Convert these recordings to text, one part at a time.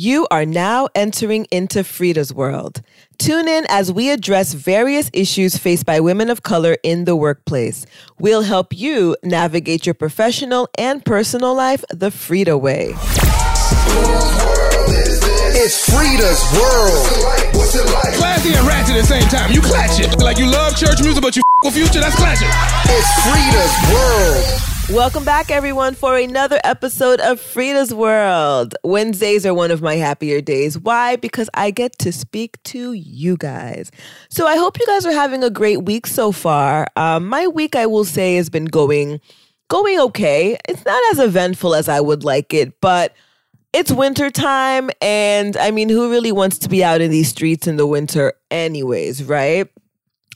You are now entering into FREEda's world. Tune in as we address various issues faced by women of color in the workplace. We'll help you navigate your professional and personal life the FREEda way. It's FREEda's world. What's it like? Classy and ratchet at the same time. You clatch it. Like you love church music, but you f- with future, that's clatching. It's FREEda's world. Welcome back, everyone, for another episode of FREEda's World. Wednesdays are one of my happier days. Why? Because I get to speak to you guys. So I hope you guys are having a great week so far. Um, my week, I will say, has been going going okay. It's not as eventful as I would like it, but it's winter time and I mean who really wants to be out in these streets in the winter anyways, right?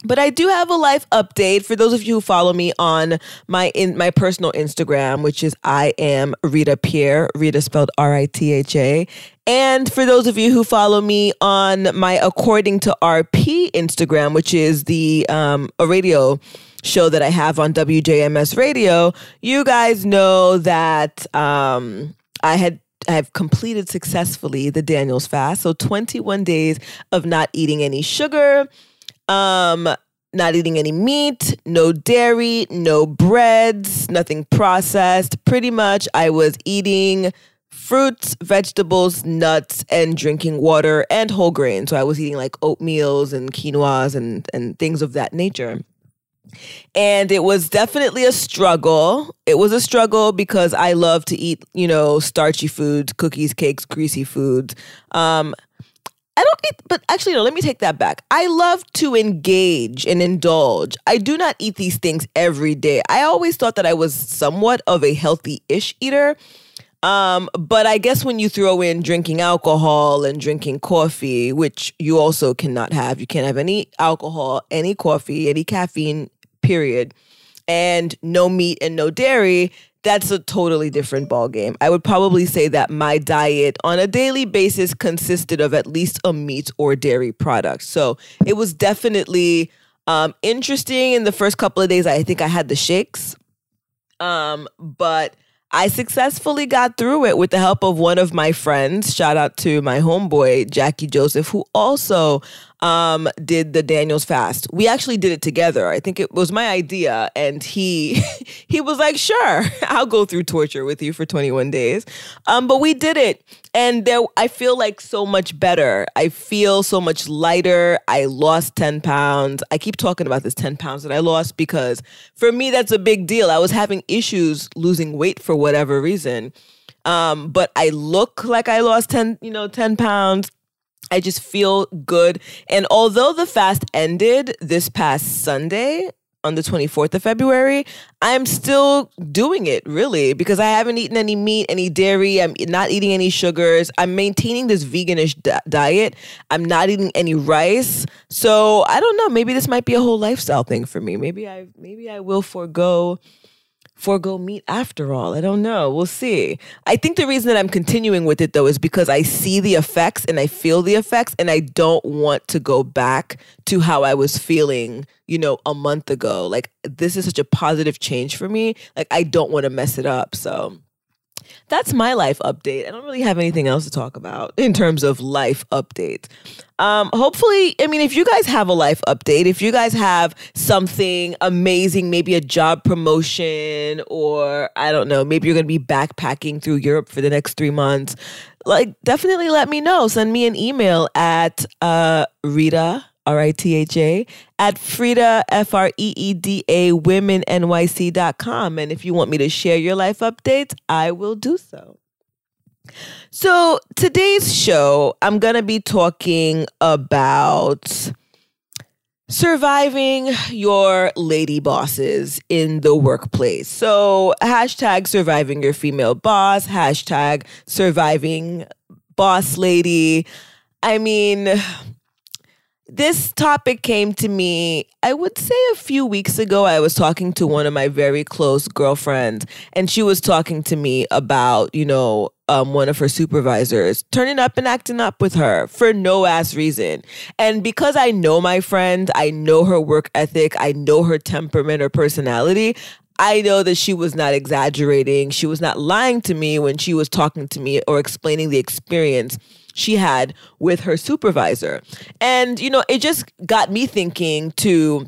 But I do have a life update for those of you who follow me on my in my personal Instagram, which is I am Ritha Pierre, Ritha spelled R I T H A. And for those of you who follow me on my According to RP Instagram, which is the um, a radio show that I have on WJMS Radio, you guys know that um, I had I have completed successfully the Daniels fast. So 21 days of not eating any sugar, um, not eating any meat, no dairy, no breads, nothing processed. Pretty much, I was eating fruits, vegetables, nuts, and drinking water and whole grains. So I was eating like oatmeals and quinoas and, and things of that nature. And it was definitely a struggle. It was a struggle because I love to eat, you know, starchy foods, cookies, cakes, greasy foods. Um, I don't eat, but actually, no, let me take that back. I love to engage and indulge. I do not eat these things every day. I always thought that I was somewhat of a healthy ish eater. Um, but I guess when you throw in drinking alcohol and drinking coffee, which you also cannot have, you can't have any alcohol, any coffee, any caffeine, period, and no meat and no dairy, that's a totally different ballgame. I would probably say that my diet on a daily basis consisted of at least a meat or dairy product. So it was definitely um, interesting in the first couple of days. I think I had the shakes. Um, but I successfully got through it with the help of one of my friends. Shout out to my homeboy, Jackie Joseph, who also um, did the Daniels fast. We actually did it together. I think it was my idea, and he he was like, "Sure, I'll go through torture with you for 21 days." Um, but we did it, and there I feel like so much better. I feel so much lighter. I lost 10 pounds. I keep talking about this 10 pounds that I lost because for me that's a big deal. I was having issues losing weight for whatever reason. Um, but I look like I lost 10, you know, 10 pounds I just feel good. And although the fast ended this past Sunday, on the 24th of February, I'm still doing it really because I haven't eaten any meat, any dairy. I'm not eating any sugars. I'm maintaining this veganish di- diet. I'm not eating any rice. So I don't know. Maybe this might be a whole lifestyle thing for me. Maybe I maybe I will forego forego meat after all. I don't know. We'll see. I think the reason that I'm continuing with it though is because I see the effects and I feel the effects and I don't want to go back to how I was feeling, you know, a month ago. Like this is such a positive change for me. Like I don't want to mess it up. So that's my life update. I don't really have anything else to talk about in terms of life updates. Um, hopefully, I mean, if you guys have a life update, if you guys have something amazing, maybe a job promotion, or I don't know, maybe you're going to be backpacking through Europe for the next three months, like definitely let me know. Send me an email at uh, Ritha R I T H A, at FREEda, F R E E D A, womennyc.com. And if you want me to share your life updates, I will do so. So, today's show, I'm going to be talking about surviving your lady bosses in the workplace. So, hashtag surviving your female boss, hashtag surviving boss lady. I mean, this topic came to me, I would say a few weeks ago. I was talking to one of my very close girlfriends, and she was talking to me about, you know, um, one of her supervisors turning up and acting up with her for no ass reason. And because I know my friend, I know her work ethic, I know her temperament or personality, I know that she was not exaggerating. She was not lying to me when she was talking to me or explaining the experience she had with her supervisor. And, you know, it just got me thinking to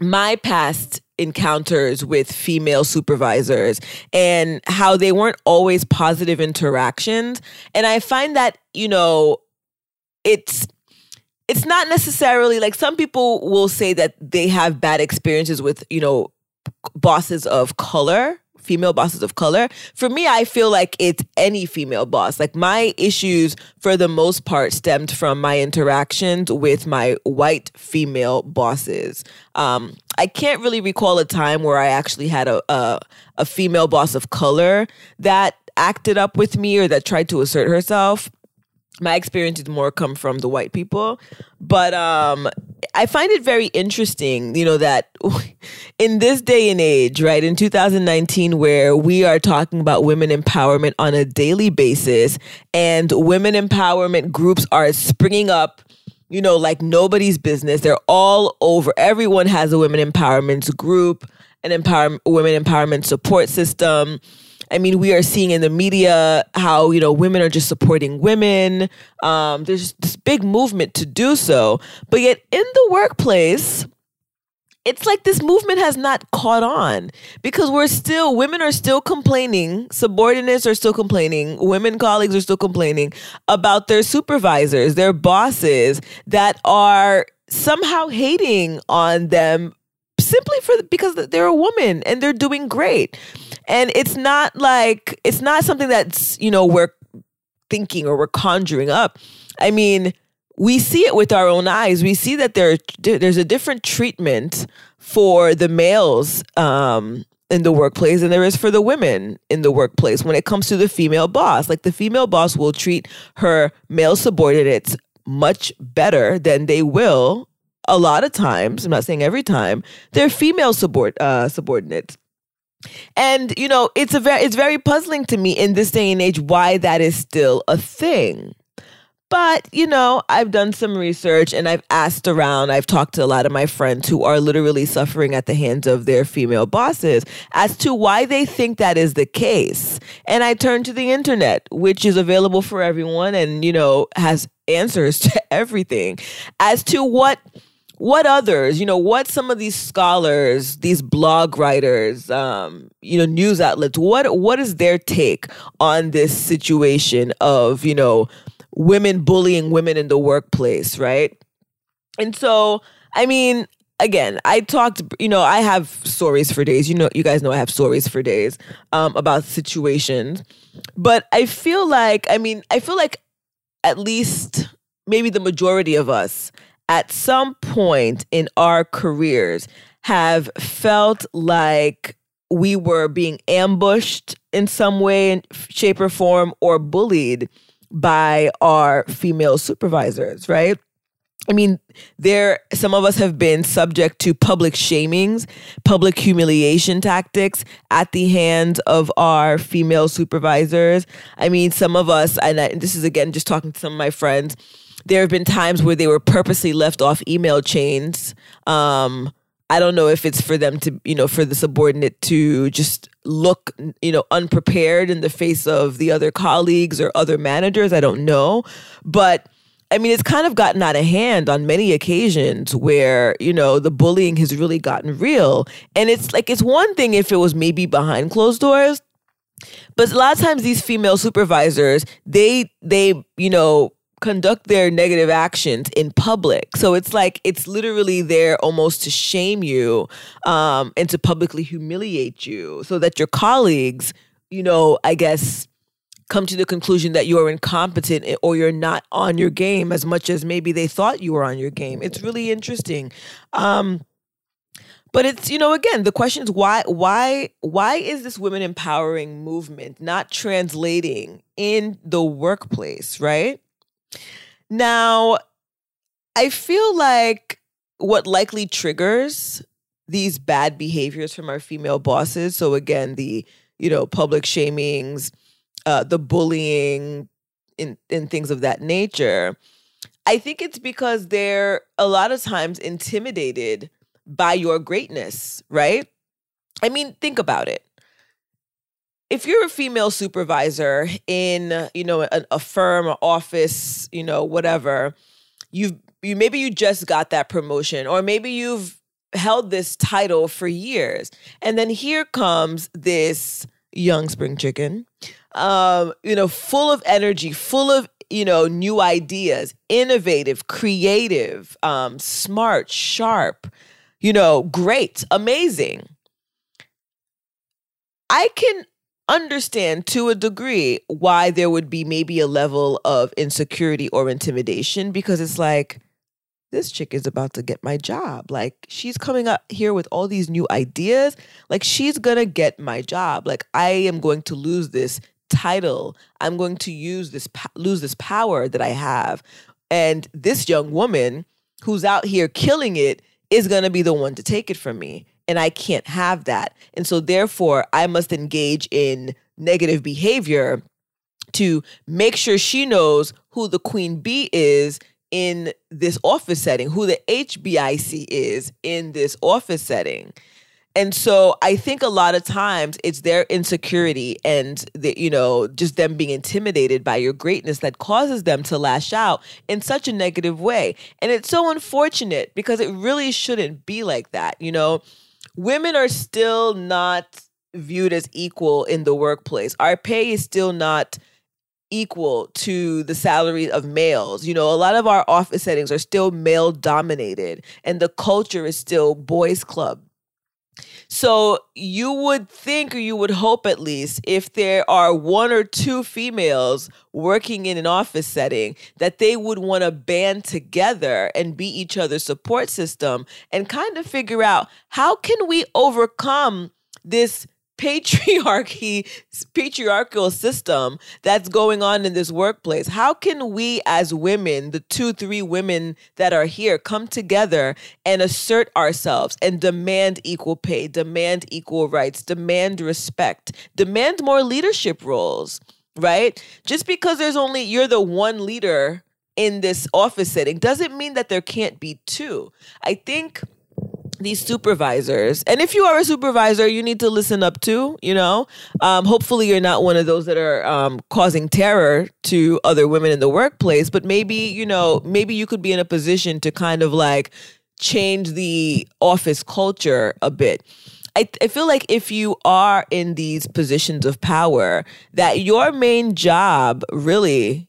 my past encounters with female supervisors and how they weren't always positive interactions. And I find that, you know, it's it's not necessarily like some people will say that they have bad experiences with, you know, bosses of color female bosses of color. For me, I feel like it's any female boss. Like my issues, for the most part, stemmed from my interactions with my white female bosses. Um, I can't really recall a time where I actually had a, a a female boss of color that acted up with me or that tried to assert herself my experiences more come from the white people but um i find it very interesting you know that in this day and age right in 2019 where we are talking about women empowerment on a daily basis and women empowerment groups are springing up you know like nobody's business. They're all over. Everyone has a women empowerment group an empower women empowerment support system I mean, we are seeing in the media how, you know, women are just supporting women. Um, there's this big movement to do so. But yet in the workplace, it's like this movement has not caught on because we're still, women are still complaining, subordinates are still complaining, women colleagues are still complaining about their supervisors, their bosses that are somehow hating on them simply for because they're a woman and they're doing great. And it's not like it's not something that's, you know, we're thinking or we're conjuring up. I mean, we see it with our own eyes. We see that there there's a different treatment for the males um, in the workplace than there is for the women in the workplace when it comes to the female boss. Like the female boss will treat her male subordinates much better than they will a lot of times. I'm not saying every time. They're female subord- uh, subordinates. And you know, it's a very it's very puzzling to me in this day and age why that is still a thing. But, you know, I've done some research and I've asked around. I've talked to a lot of my friends who are literally suffering at the hands of their female bosses as to why they think that is the case. And I turned to the internet, which is available for everyone and, you know, has answers to everything as to what what others you know what some of these scholars these blog writers um, you know news outlets what what is their take on this situation of you know women bullying women in the workplace right? And so i mean again i talked you know i have stories for days. You know you guys know i have stories for days um, about situations. But i feel like i mean i feel like at least maybe the majority of us at some point in our careers have felt like we were being ambushed in some way, shape, or form, or bullied by our female supervisors, right? I mean, there some of us have been subject to public shamings, public humiliation tactics at the hands of our female supervisors. I mean, some of us, and, I, and this is again just talking to some of my friends, there have been times where they were purposely left off email chains. Um, I don't know if it's for them to, you know, for the subordinate to just look, you know, unprepared in the face of the other colleagues or other managers. I don't know. But I mean, it's kind of gotten out of hand on many occasions where, you know, the bullying has really gotten real. And it's like, it's one thing if it was maybe behind closed doors. But a lot of times these female supervisors, they, they, you know, conduct their negative actions in public. So it's like it's literally there almost to shame you um, and to publicly humiliate you so that your colleagues, you know, I guess come to the conclusion that you're incompetent or you're not on your game as much as maybe they thought you were on your game. It's really interesting. Um, but it's you know again the question is why why why is this women empowering movement not translating in the workplace right now, I feel like what likely triggers these bad behaviors from our female bosses, so again, the, you know, public shamings, uh, the bullying, in and things of that nature, I think it's because they're a lot of times intimidated by your greatness, right? I mean, think about it. If you're a female supervisor in, you know, a, a firm or office, you know, whatever, you've you maybe you just got that promotion or maybe you've held this title for years. And then here comes this young spring chicken, um, you know, full of energy, full of, you know, new ideas, innovative, creative, um, smart, sharp, you know, great, amazing. I can understand to a degree why there would be maybe a level of insecurity or intimidation because it's like, this chick is about to get my job. Like she's coming up here with all these new ideas. Like she's to get my job. Like I am going to lose this title. I'm going to use this lose this power that I have. And this young woman who's out here killing it is going to be the one to take it from me. And I can't have that. And so therefore I must engage in negative behavior to make sure she knows who the queen bee is in this office setting, who the HBIC is in this office setting. And so I think a lot of times it's their insecurity and the, you know, just them being intimidated by your greatness that causes them to lash out in such a negative way. And it's so unfortunate because it really shouldn't be like that. You know, women are still not viewed as equal in the workplace. Our pay is still not equal to the salary of males. You know, a lot of our office settings are still male dominated and the culture is still boys club. So you would think or you would hope at least if there are one or two females working in an office setting that they would want to band together and be each other's support system and kind of figure out how can we overcome this patriarchy patriarchal system that's going on in this workplace. How can we as women the two three women that are here come together and assert ourselves and demand equal pay demand equal rights demand respect demand more leadership roles right? Just because there's only you're the one leader in this office setting doesn't mean that there can't be two. I think these supervisors. And if you are a supervisor you need to listen up to you know? Um, hopefully you're not one of those that are um, causing terror to other women in the workplace but maybe you know maybe you could be in a position to kind of like change the office culture a bit. I, I feel like if you are in these positions of power that your main job really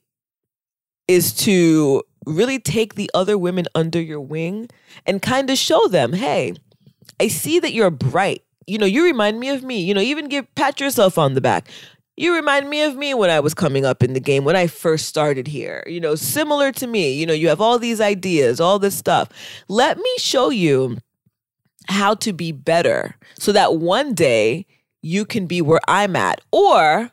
is to really take the other women under your wing and kind of show them, hey, I see that you're bright. You know, you remind me of me. You know, even give pat yourself on the back. You remind me of me when I was coming up in the game, when I first started here. You know, similar to me. You know, you have all these ideas, all this stuff. Let me show you how to be better so that one day you can be where I'm at. Or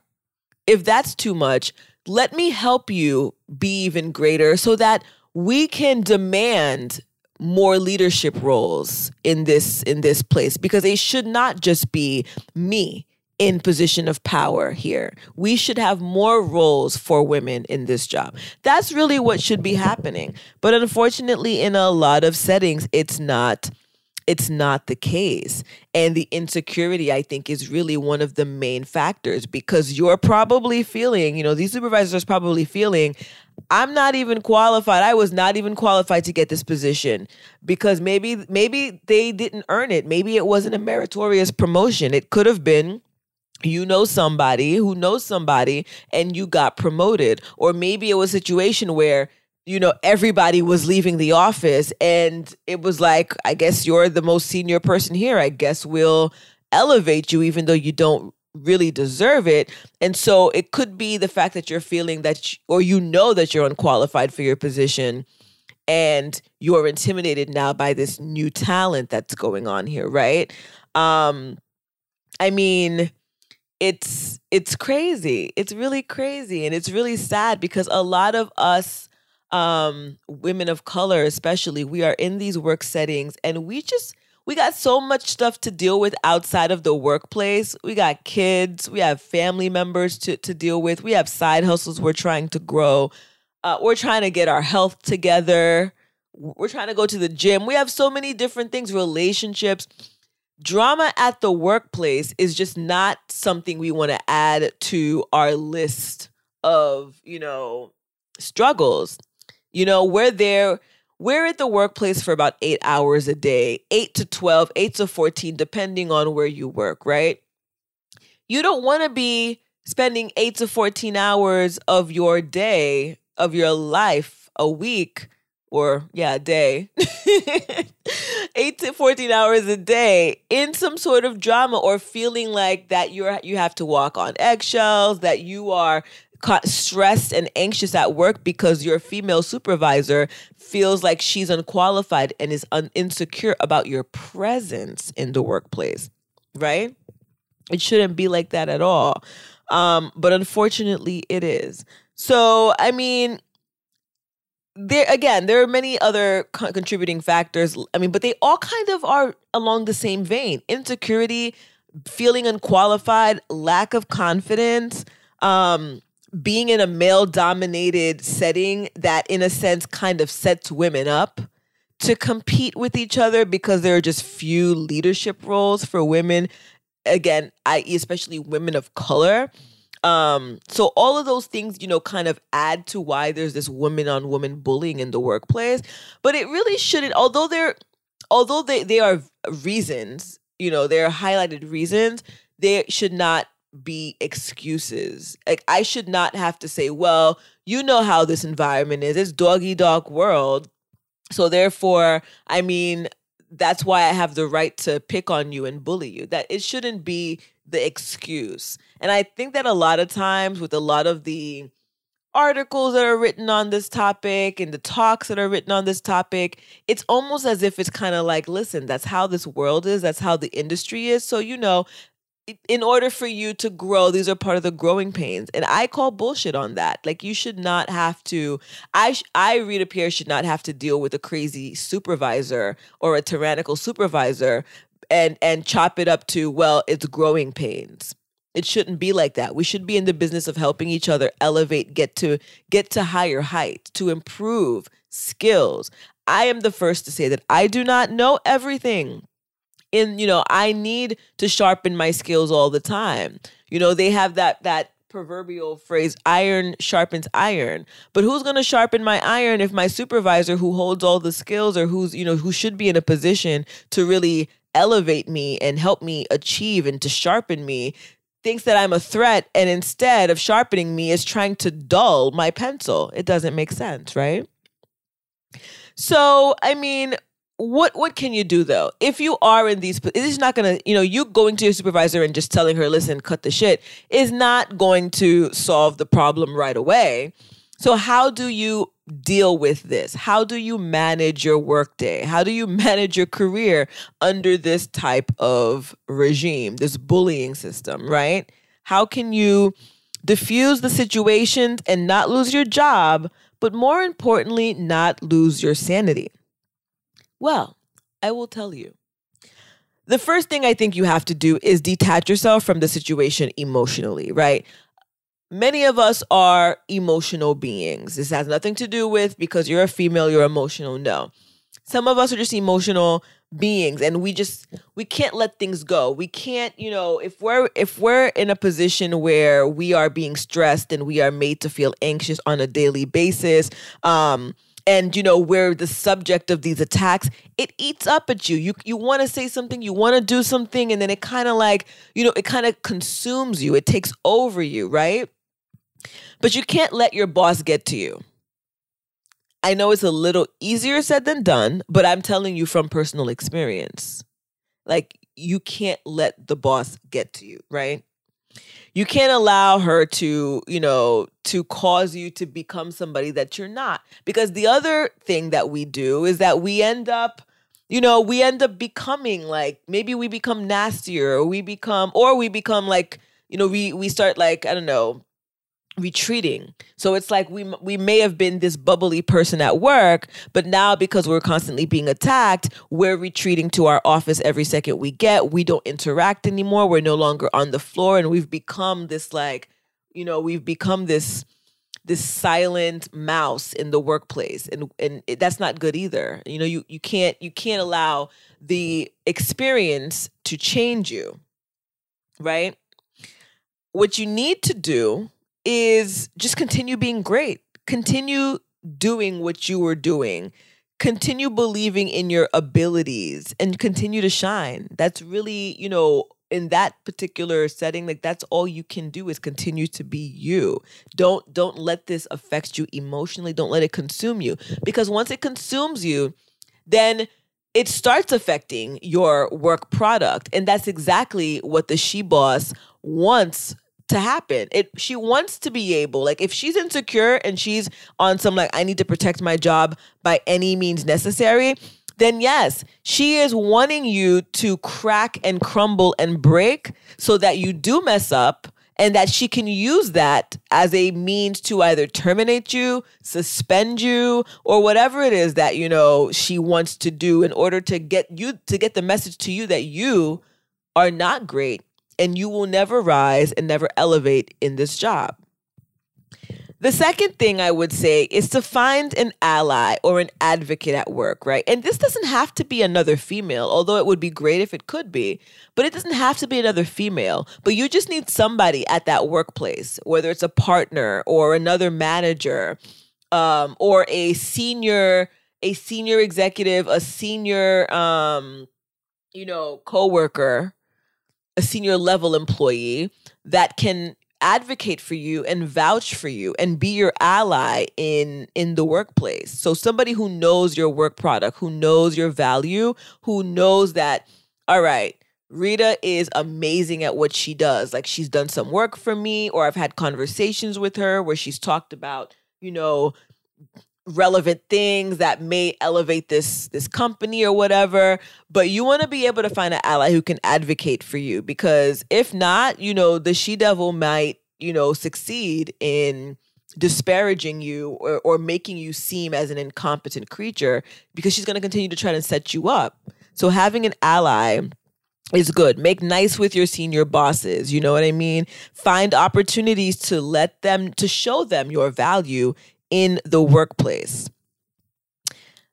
if that's too much, let me help you be even greater so that we can demand more leadership roles in this in this place because it should not just be me in position of power here. We should have more roles for women in this job. That's really what should be happening. But unfortunately in a lot of settings it's not it's not the case. And the insecurity, I think, is really one of the main factors because you're probably feeling, you know, these supervisors probably feeling, I'm not even qualified. I was not even qualified to get this position because maybe maybe they didn't earn it. Maybe it wasn't a meritorious promotion. It could have been you know somebody who knows somebody and you got promoted or maybe it was a situation where you know, everybody was leaving the office and it was like, I guess you're the most senior person here. I guess we'll elevate you even though you don't really deserve it. And so it could be the fact that you're feeling that, you, or you know that you're unqualified for your position and you're intimidated now by this new talent that's going on here, right? Um, I mean, it's it's crazy. It's really crazy and it's really sad because a lot of us um, women of color, especially, we are in these work settings and we just, we got so much stuff to deal with outside of the workplace. We got kids, we have family members to, to deal with, we have side hustles we're trying to grow. Uh, we're trying to get our health together. We're trying to go to the gym. We have so many different things, relationships. drama at the workplace is just not something we want to add to our list of, you know, struggles. You know, we're there, we're at the workplace for about eight hours a day, eight to 12, eight to 14, depending on where you work, right? You don't want to be spending eight to 14 hours of your day, of your life, a week, or yeah, a day, eight to 14 hours a day in some sort of drama or feeling like that you're, you have to walk on eggshells, that you are stressed and anxious at work because your female supervisor feels like she's unqualified and is un- insecure about your presence in the workplace, right? It shouldn't be like that at all. Um, but unfortunately, it is. So, I mean, there again, there are many other co- contributing factors. I mean, but they all kind of are along the same vein: insecurity, feeling unqualified, lack of confidence, um, being in a male-dominated setting that, in a sense, kind of sets women up to compete with each other because there are just few leadership roles for women. Again, i.e., especially women of color. Um, so all of those things, you know, kind of add to why there's this woman on woman bullying in the workplace. But it really shouldn't, although they're although they, they are reasons, you know, they're highlighted reasons, they should not be excuses. Like I should not have to say, well, you know how this environment is. It's doggy dog world. So therefore, I mean, that's why I have the right to pick on you and bully you. That it shouldn't be the excuse. And I think that a lot of times with a lot of the articles that are written on this topic and the talks that are written on this topic, it's almost as if it's kind of like, listen, that's how this world is, that's how the industry is. So, you know, in order for you to grow, these are part of the growing pains. And I call bullshit on that. Like you should not have to I I Ritha Pierce should not have to deal with a crazy supervisor or a tyrannical supervisor and and chop it up to well, it's growing pains. It shouldn't be like that. We should be in the business of helping each other elevate, get to get to higher heights, to improve skills. I am the first to say that I do not know everything in you know i need to sharpen my skills all the time. You know they have that that proverbial phrase iron sharpens iron. But who's going to sharpen my iron if my supervisor who holds all the skills or who's you know who should be in a position to really elevate me and help me achieve and to sharpen me thinks that i'm a threat and instead of sharpening me is trying to dull my pencil? It doesn't make sense right? So i mean what what can you do though? If you are in these it is not gonna you know you going to your supervisor and just telling her listen cut the shit is not going to solve the problem right away. So how do you deal with this? How do you manage your workday? How do you manage your career under this type of regime this bullying system right? How can you diffuse the situation and not lose your job but more importantly not lose your sanity well, I will tell you. The first thing I think you have to do is detach yourself from the situation emotionally, right? Many of us are emotional beings. This has nothing to do with because you're a female, you're emotional. No. Some of us are just emotional beings and we just we can't let things go. We can't, you know, if we're if we're in a position where we are being stressed and we are made to feel anxious on a daily basis, um and you know we're the subject of these attacks it eats up at you. You you want to say something you want to do something and then it kind of like you know it kind of consumes you. It takes over you right? But you can't let your boss get to you. I know it's a little easier said than done but i'm telling you from personal experience. Like you can't let the boss get to you right you can't allow her to, you know, to cause you to become somebody that you're not. Because the other thing that we do is that we end up, you know, we end up becoming like maybe we become nastier or we become or we become like, you know, we we start like, I don't know, retreating. So it's like we we may have been this bubbly person at work, but now because we're constantly being attacked, we're retreating to our office every second we get. We don't interact anymore. We're no longer on the floor and we've become this like, you know, we've become this this silent mouse in the workplace and and it, that's not good either you know you you can't you can't allow the experience to change you right what you need to do is just continue being great. Continue doing what you were doing. Continue believing in your abilities and continue to shine. That's really you know in that particular setting like that's all you can do is continue to be you. Don't don't let this affect you emotionally. Don't let it consume you. Because once it consumes you then it starts affecting your work product. And that's exactly what the she boss wants to happen. It she wants to be able like if she's insecure and she's on some like i need to protect my job by any means necessary then yes, she is wanting you to crack and crumble and break so that you do mess up and that she can use that as a means to either terminate you, suspend you, or whatever it is that you know she wants to do in order to get you to get the message to you that you are not great and you will never rise and never elevate in this job. The second thing I would say is to find an ally or an advocate at work, right? And this doesn't have to be another female, although it would be great if it could be, but it doesn't have to be another female. But you just need somebody at that workplace, whether it's a partner or another manager um, or a senior a senior executive, a senior um, you know, coworker, a senior level employee that can advocate for you and vouch for you and be your ally in in the workplace so somebody who knows your work product who knows your value who knows that all right Ritha is amazing at what she does. Like she's done some work for me, or I've had conversations with her where she's talked about, you know, relevant things that may elevate this this company or whatever but you want to be able to find an ally who can advocate for you because if not you know the she devil might you know succeed in disparaging you or, or making you seem as an incompetent creature because she's going to continue to try to set you up so having an ally is good. Make nice with your senior bosses. You know what I mean? Find opportunities to let them, to show them your value in the workplace.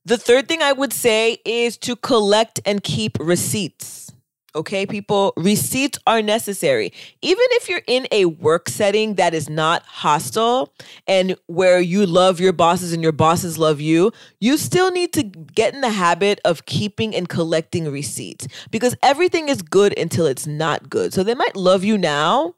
The third thing I would say is to collect and keep receipts. Okay, people, receipts are necessary. Even if you're in a work setting that is not hostile and where you love your bosses and your bosses love you, you still need to get in the habit of keeping and collecting receipts because everything is good until it's not good. So they might love you now,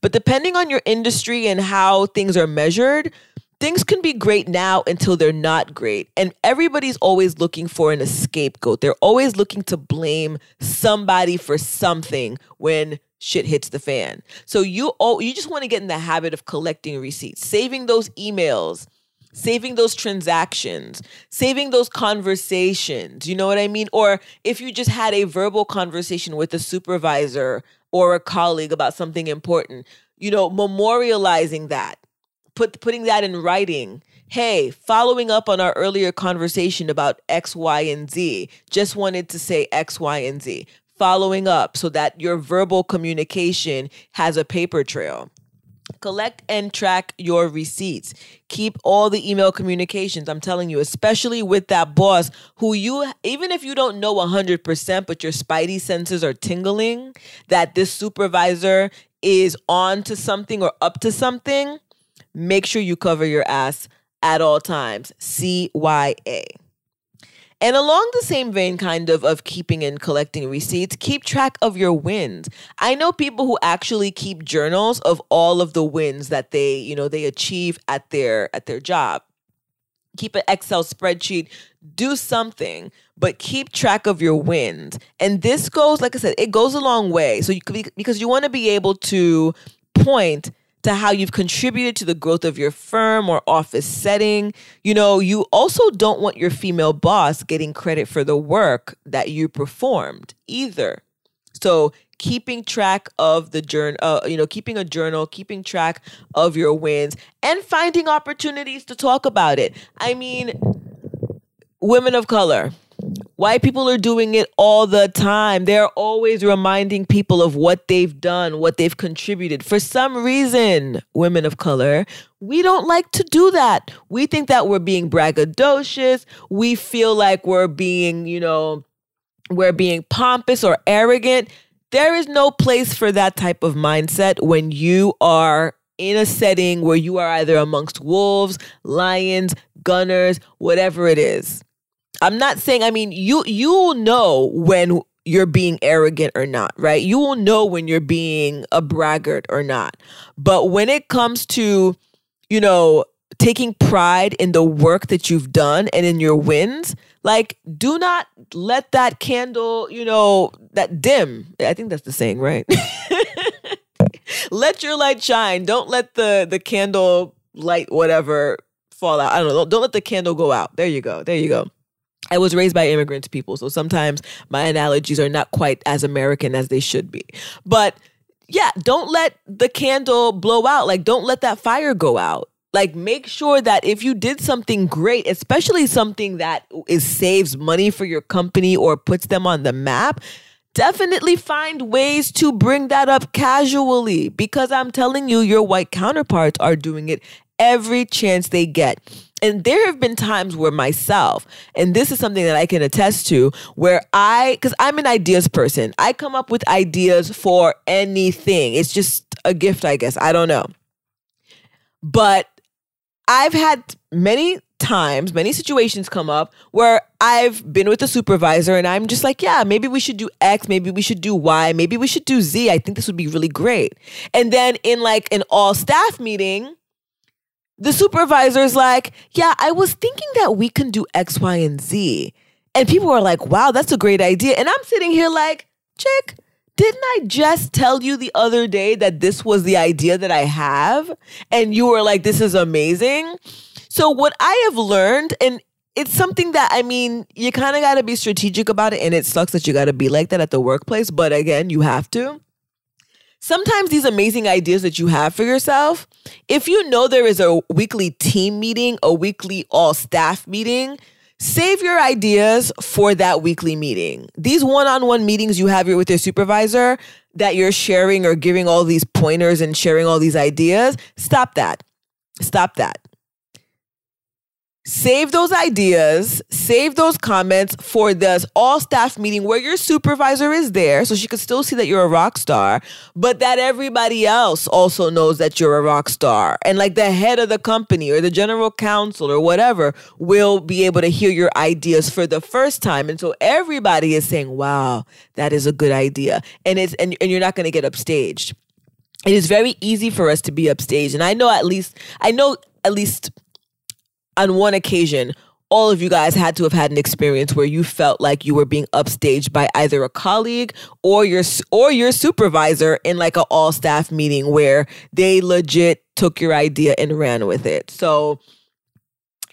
but depending on your industry and how things are measured, things can be great now until they're not great. And everybody's always looking for an scapegoat. They're always looking to blame somebody for something when shit hits the fan. So you oh, you just want to get in the habit of collecting receipts, saving those emails, saving those transactions, saving those conversations. You know what I mean? Or if you just had a verbal conversation with a supervisor or a colleague about something important, you know, memorializing that put putting that in writing. Hey, following up on our earlier conversation about X, Y, and Z, just wanted to say X, Y, and Z. Following up so that your verbal communication has a paper trail. Collect and track your receipts. Keep all the email communications. I'm telling you, especially with that boss who you, even if you don't know 100%, but your spidey senses are tingling that this supervisor is on to something or up to something make sure you cover your ass at all times. CYA. And along the same vein, kind of, of keeping and collecting receipts, keep track of your wins. I know people who actually keep journals of all of the wins that they, you know, they achieve at their at their job. Keep an Excel spreadsheet, do something, but keep track of your wins. And this goes, like I said, it goes a long way. So you could be, because you want to be able to point to how you've contributed to the growth of your firm or office setting. You know, you also don't want your female boss getting credit for the work that you performed either. So, keeping track of the journal, uh, you know, keeping a journal, keeping track of your wins, and finding opportunities to talk about it. I mean, women of color, White people are doing it all the time. They're always reminding people of what they've done, what they've contributed. For some reason, women of color, we don't like to do that. We think that we're being braggadocious. We feel like we're being, you know, we're being pompous or arrogant. There is no place for that type of mindset when you are in a setting where you are either amongst wolves, lions, gunners, whatever it is. I'm not saying I mean you you will know when you're being arrogant or not, right? You will know when you're being a braggart or not. But when it comes to, you know, taking pride in the work that you've done and in your wins, like do not let that candle, you know, that dim. I think that's the saying, right? let your light shine. Don't let the the candle light whatever fall out. I don't know. Don't let the candle go out. There you go. There you go. I was raised by immigrant people, so sometimes my analogies are not quite as American as they should be. But yeah, don't let the candle blow out. Like, don't let that fire go out. Like, make sure that if you did something great, especially something that is saves money for your company or puts them on the map, definitely find ways to bring that up casually because I'm telling you, your white counterparts are doing it every chance they get. And there have been times where myself, and this is something that I can attest to, where I, because I'm an ideas person, I come up with ideas for anything. It's just a gift, I guess. I don't know. But I've had many times, many situations come up where I've been with a supervisor and I'm just like, yeah, maybe we should do X, maybe we should do Y, maybe we should do Z. I think this would be really great. And then in like an all staff meeting, the supervisor's like, yeah, I was thinking that we can do X, Y, and Z. And people are like, wow, that's a great idea. And I'm sitting here like, chick, didn't I just tell you the other day that this was the idea that I have? And you were like, this is amazing. So, what I have learned, and it's something that I mean, you kind of got to be strategic about it. And it sucks that you got to be like that at the workplace. But again, you have to sometimes these amazing ideas that you have for yourself, if you know there is a weekly team meeting, a weekly all staff meeting, save your ideas for that weekly meeting. These one on one meetings you have here with your supervisor that you're sharing or giving all these pointers and sharing all these ideas, stop that. Stop that. Save those ideas, save those comments for this all staff meeting where your supervisor is there so she could still see that you're a rock star, but that everybody else also knows that you're a rock star. And like the head of the company or the general counsel or whatever will be able to hear your ideas for the first time. And so everybody is saying, wow, that is a good idea. And it's and, and you're not gonna get upstaged. It is very easy for us to be upstaged. And I know at least I know at least on one occasion, all of you guys had to have had an experience where you felt like you were being upstaged by either a colleague or your or your supervisor in like an all staff meeting where they legit took your idea and ran with it. So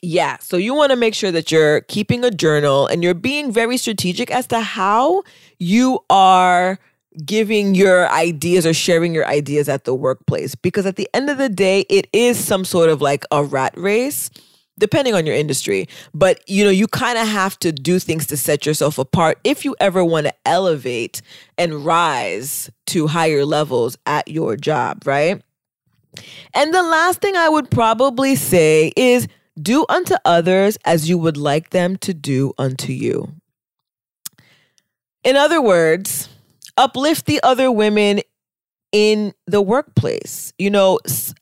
yeah, so you want to make sure that you're keeping a journal and you're being very strategic as to how you are giving your ideas or sharing your ideas at the workplace because at the end of the day it is some sort of like a rat race depending on your industry but you know you kind of have to do things to set yourself apart if you ever want to elevate and rise to higher levels at your job right? And the last thing i would probably say is do unto others as you would like them to do unto you. In other words uplift the other women in the workplace. You know,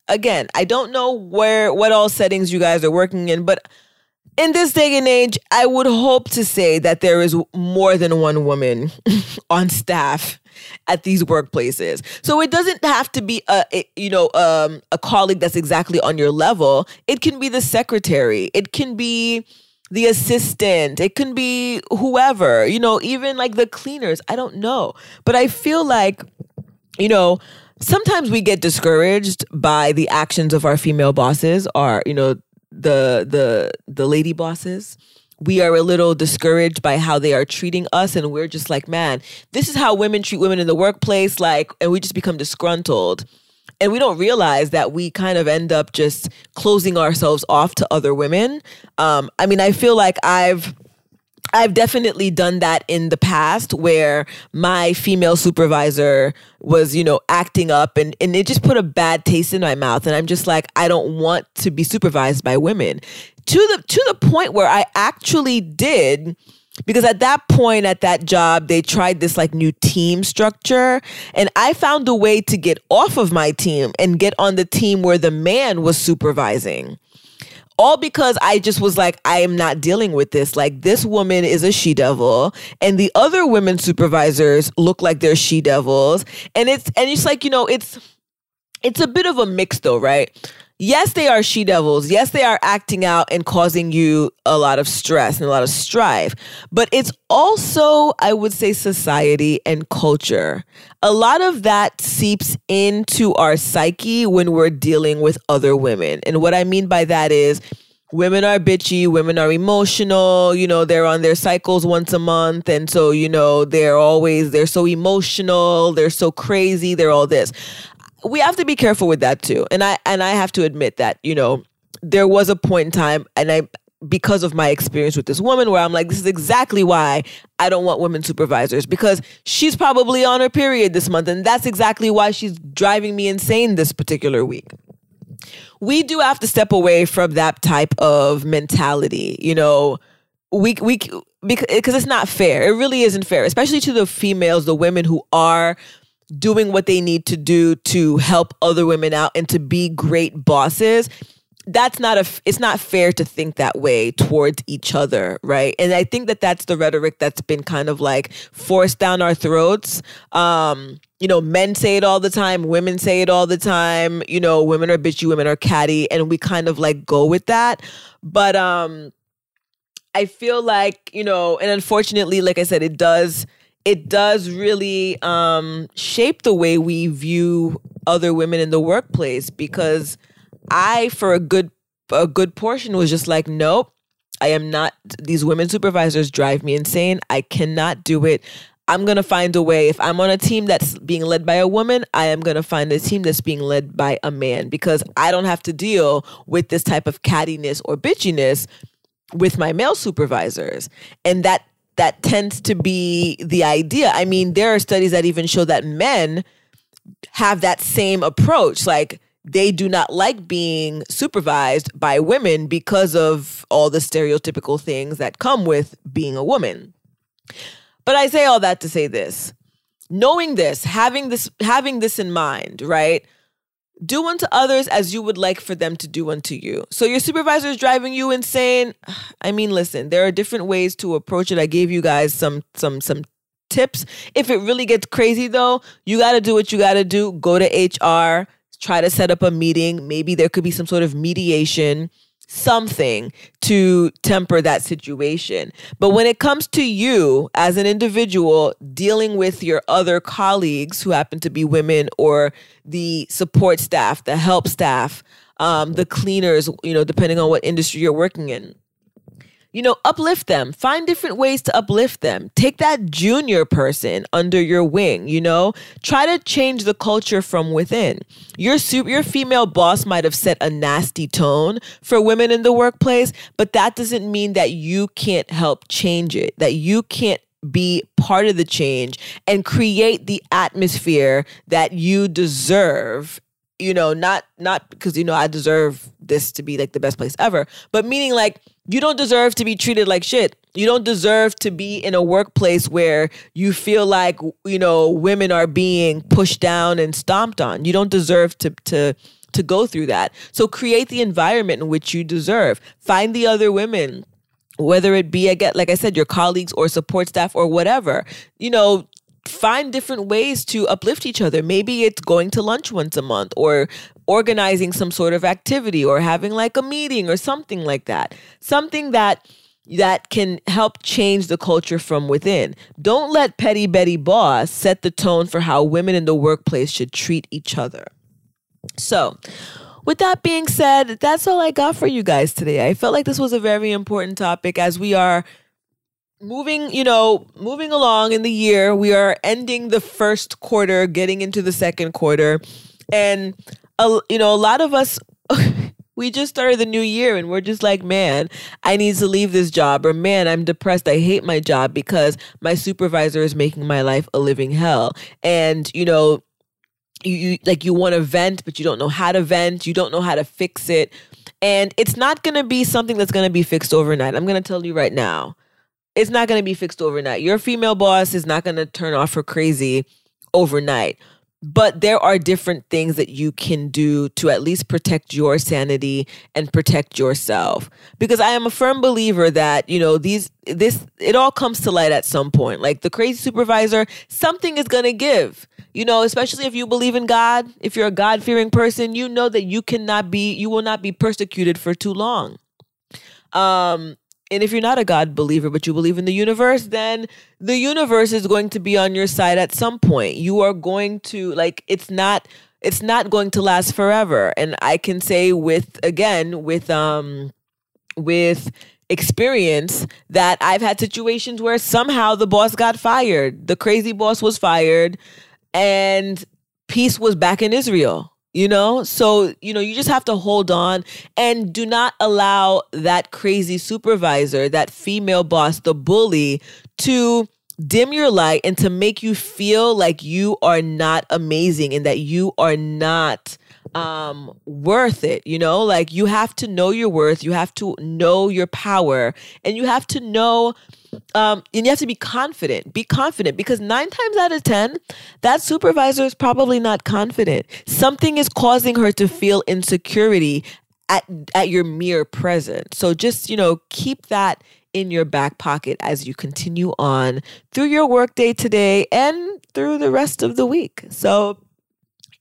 again, I don't know where what all settings you guys are working in, but in this day and age, I would hope to say that there is more than one woman on staff at these workplaces. So it doesn't have to be a, you know um, a colleague that's exactly on your level. It can be the secretary. It can be the assistant. It can be whoever. You know, even like the cleaners. I don't know, but I feel like you know, sometimes we get discouraged by the actions of our female bosses, our, you know, the the the lady bosses. We are a little discouraged by how they are treating us, and we're just like, man, this is how women treat women in the workplace, like, and we just become disgruntled. And we don't realize that we kind of end up just closing ourselves off to other women. Um, I mean, I feel like I've I've definitely done that in the past where my female supervisor was, you know, acting up and, and it just put a bad taste in my mouth. And I'm just like, I don't want to be supervised by women. To the to the point where I actually did because at that point at that job they tried this like new team structure and i found a way to get off of my team and get on the team where the man was supervising all because I just was like, I am not dealing with this. Like, this woman is a she devil, and the other women supervisors look like they're she devils. And it's, and it's like, you know, it's, it's a bit of a mix though, right? Yes, they are she devils. Yes, they are acting out and causing you a lot of stress and a lot of strife. But it's also, I would say, society and culture. A lot of that seeps into our psyche when we're dealing with other women. And what I mean by that is, women are bitchy, women are emotional, you know, they're on their cycles once a month. And so, you know, they're always, they're so emotional, they're so crazy, they're all this we have to be careful with that too. And I and I have to admit that, you know, there was a point in time and I because of my experience with this woman where I'm like, this is exactly why I don't want women supervisors because she's probably on her period this month. And that's exactly why she's driving me insane this particular week. We do have to step away from that type of mentality, you know. We, we, because it's not fair. It really isn't fair, especially to the females, the women who are doing what they need to do to help other women out and to be great bosses that's not a it's not fair to think that way towards each other right? And i think that that's the rhetoric that's been kind of like forced down our throats. Um you know men say it all the time women say it all the time you know women are bitchy women are catty and we kind of like go with that. But um i feel like you know and unfortunately like i said it does it does really um, shape the way we view other women in the workplace because I, for a good a good portion, was just like, nope, I am not. These women supervisors drive me insane. I cannot do it. I'm gonna find a way. If I'm on a team that's being led by a woman, I am gonna find a team that's being led by a man because I don't have to deal with this type of cattiness or bitchiness with my male supervisors. And that that tends to be the idea. I mean, there are studies that even show that men have that same approach. Like they do not like being supervised by women because of all the stereotypical things that come with being a woman. But I say all that to say this. Knowing this, having this having this in mind, right? Do unto others as you would like for them to do unto you. So your supervisor is driving you insane. I mean, listen, there are different ways to approach it. I gave you guys some some some tips. If it really gets crazy though, you got to do what you got to do. Go to HR, try to set up a meeting. Maybe there could be some sort of mediation something to temper that situation. But when it comes to you as an individual dealing with your other colleagues who happen to be women or the support staff, the help staff, um, the cleaners, you know, depending on what industry you're working in, you know, uplift them. Find different ways to uplift them. Take that junior person under your wing, you know? Try to change the culture from within. Your super, your female boss might have set a nasty tone for women in the workplace, but that doesn't mean that you can't help change it. That you can't be part of the change and create the atmosphere that you deserve you know not not because you know i deserve this to be like the best place ever but meaning like you don't deserve to be treated like shit. You don't deserve to be in a workplace where you feel like, you know, women are being pushed down and stomped on. You don't deserve to to to go through that. So create the environment in which you deserve. Find the other women whether it be again like I said your colleagues or support staff or whatever. You know, find different ways to uplift each other. Maybe it's going to lunch once a month or organizing some sort of activity or having like a meeting or something like that. Something that that can help change the culture from within. Don't let petty Betty Boss set the tone for how women in the workplace should treat each other. So, with that being said, that's all I got for you guys today. I felt like this was a very important topic as we are moving, you know, moving along in the year. We are ending the first quarter, getting into the second quarter. And a, you know, a lot of us We just started the new year and we're just like, man, I need to leave this job, or man, I'm depressed. I hate my job because my supervisor is making my life a living hell. And, you know, you, you like you want to vent, but you don't know how to vent, you don't know how to fix it. And it's not going to be something that's going to be fixed overnight. I'm going to tell you right now. It's not going to be fixed overnight. Your female boss is not going to turn off her crazy overnight but there are different things that you can do to at least protect your sanity and protect yourself. Because i am a firm believer that you know these this it all comes to light at some point. Like the crazy supervisor something is going to give. You know especially if you believe in god if you're a god-fearing person you know that you cannot be you will not be persecuted for too long. Um and if you're not a God believer, but you believe in the universe, then the universe is going to be on your side at some point. You are going to like it's not it's not going to last forever. And I can say with again with um with experience that I've had situations where somehow the boss got fired. The crazy boss was fired and peace was back in Israel you know? So you know you just have to hold on and do not allow that crazy supervisor that female boss the bully to dim your light and to make you feel like you are not amazing and that you are not um worth it you know? Like you have to know your worth you have to know your power and you have to know um and you have to be confident. Be confident because 9 times out of 10 that supervisor is probably not confident. Something is causing her to feel insecurity at at your mere presence so just you know keep that in your back pocket as you continue on through your workday today and through the rest of the week. So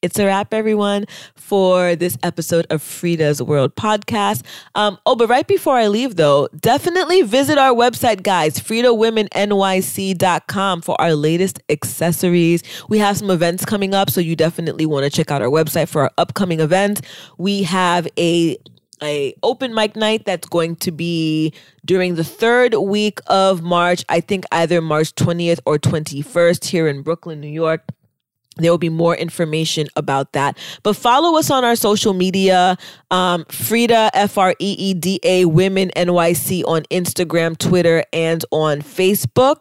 it's a wrap, everyone, for this episode of FREEda's World podcast. Um, oh, but right before I leave, though, definitely visit our website, guys, FREEdaWomenNYC.com for our latest accessories. We have some events coming up, so you definitely want to check out our website for our upcoming events. We have a a open mic night that's going to be during the third week of March. I think either March 20th or 21st here in Brooklyn, New York there will be more information about that. But follow us on our social media, um, FREEda F R E E D A Women NYC on Instagram, Twitter, and on Facebook.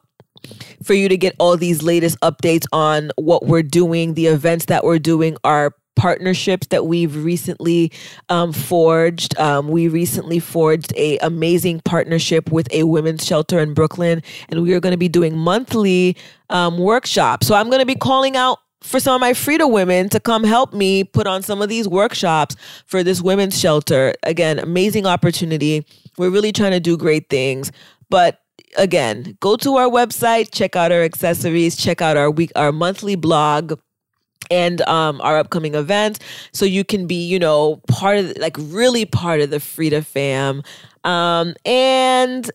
For you to get all these latest updates on what we're doing, the events that we're doing, our partnerships that we've recently um, forged. Um, we recently forged a amazing partnership with a women's shelter in Brooklyn, and we are going to be doing monthly um, workshops. So I'm going to be calling out for some of my FREEda women to come help me put on some of these workshops for this women's shelter. Again, amazing opportunity. We're really trying to do great things. But again, go to our website, check out our accessories, check out our week our monthly blog and um, our upcoming events so you can be you know part of like really part of the FREEda fam um, and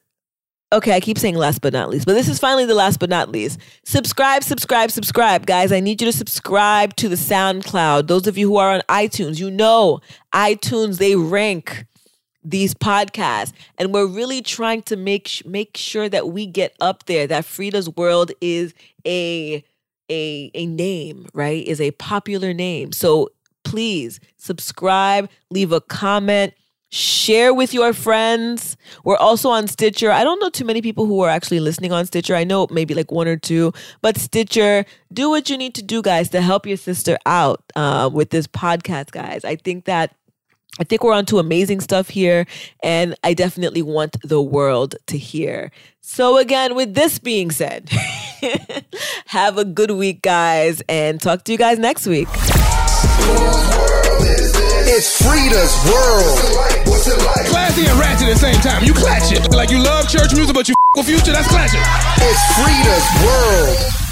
Okay, I keep saying last but not least, but this is finally the last but not least. Subscribe, subscribe, subscribe. Guys, I need you to subscribe to the SoundCloud. Those of you who are on iTunes, you know iTunes, they rank these podcasts and we're really trying to make make sure that we get up there that FREEda's World is a a a name, right? Is a popular name. So please subscribe, leave a comment share with your friends. We're also on Stitcher. I don't know too many people who are actually listening on Stitcher. I know maybe like one or two, but Stitcher, do what you need to do, guys, to help your sister out uh, with this podcast, guys. I think that. I think we're onto amazing stuff here, and I definitely want the world to hear. So, again, with this being said, have a good week, guys, and talk to you guys next week. It's FREEda's world. What's it like? Classy and ratchet at the same time. You clash it. Like you love church music, but you f- with future, that's clashing. It's FREEda's world.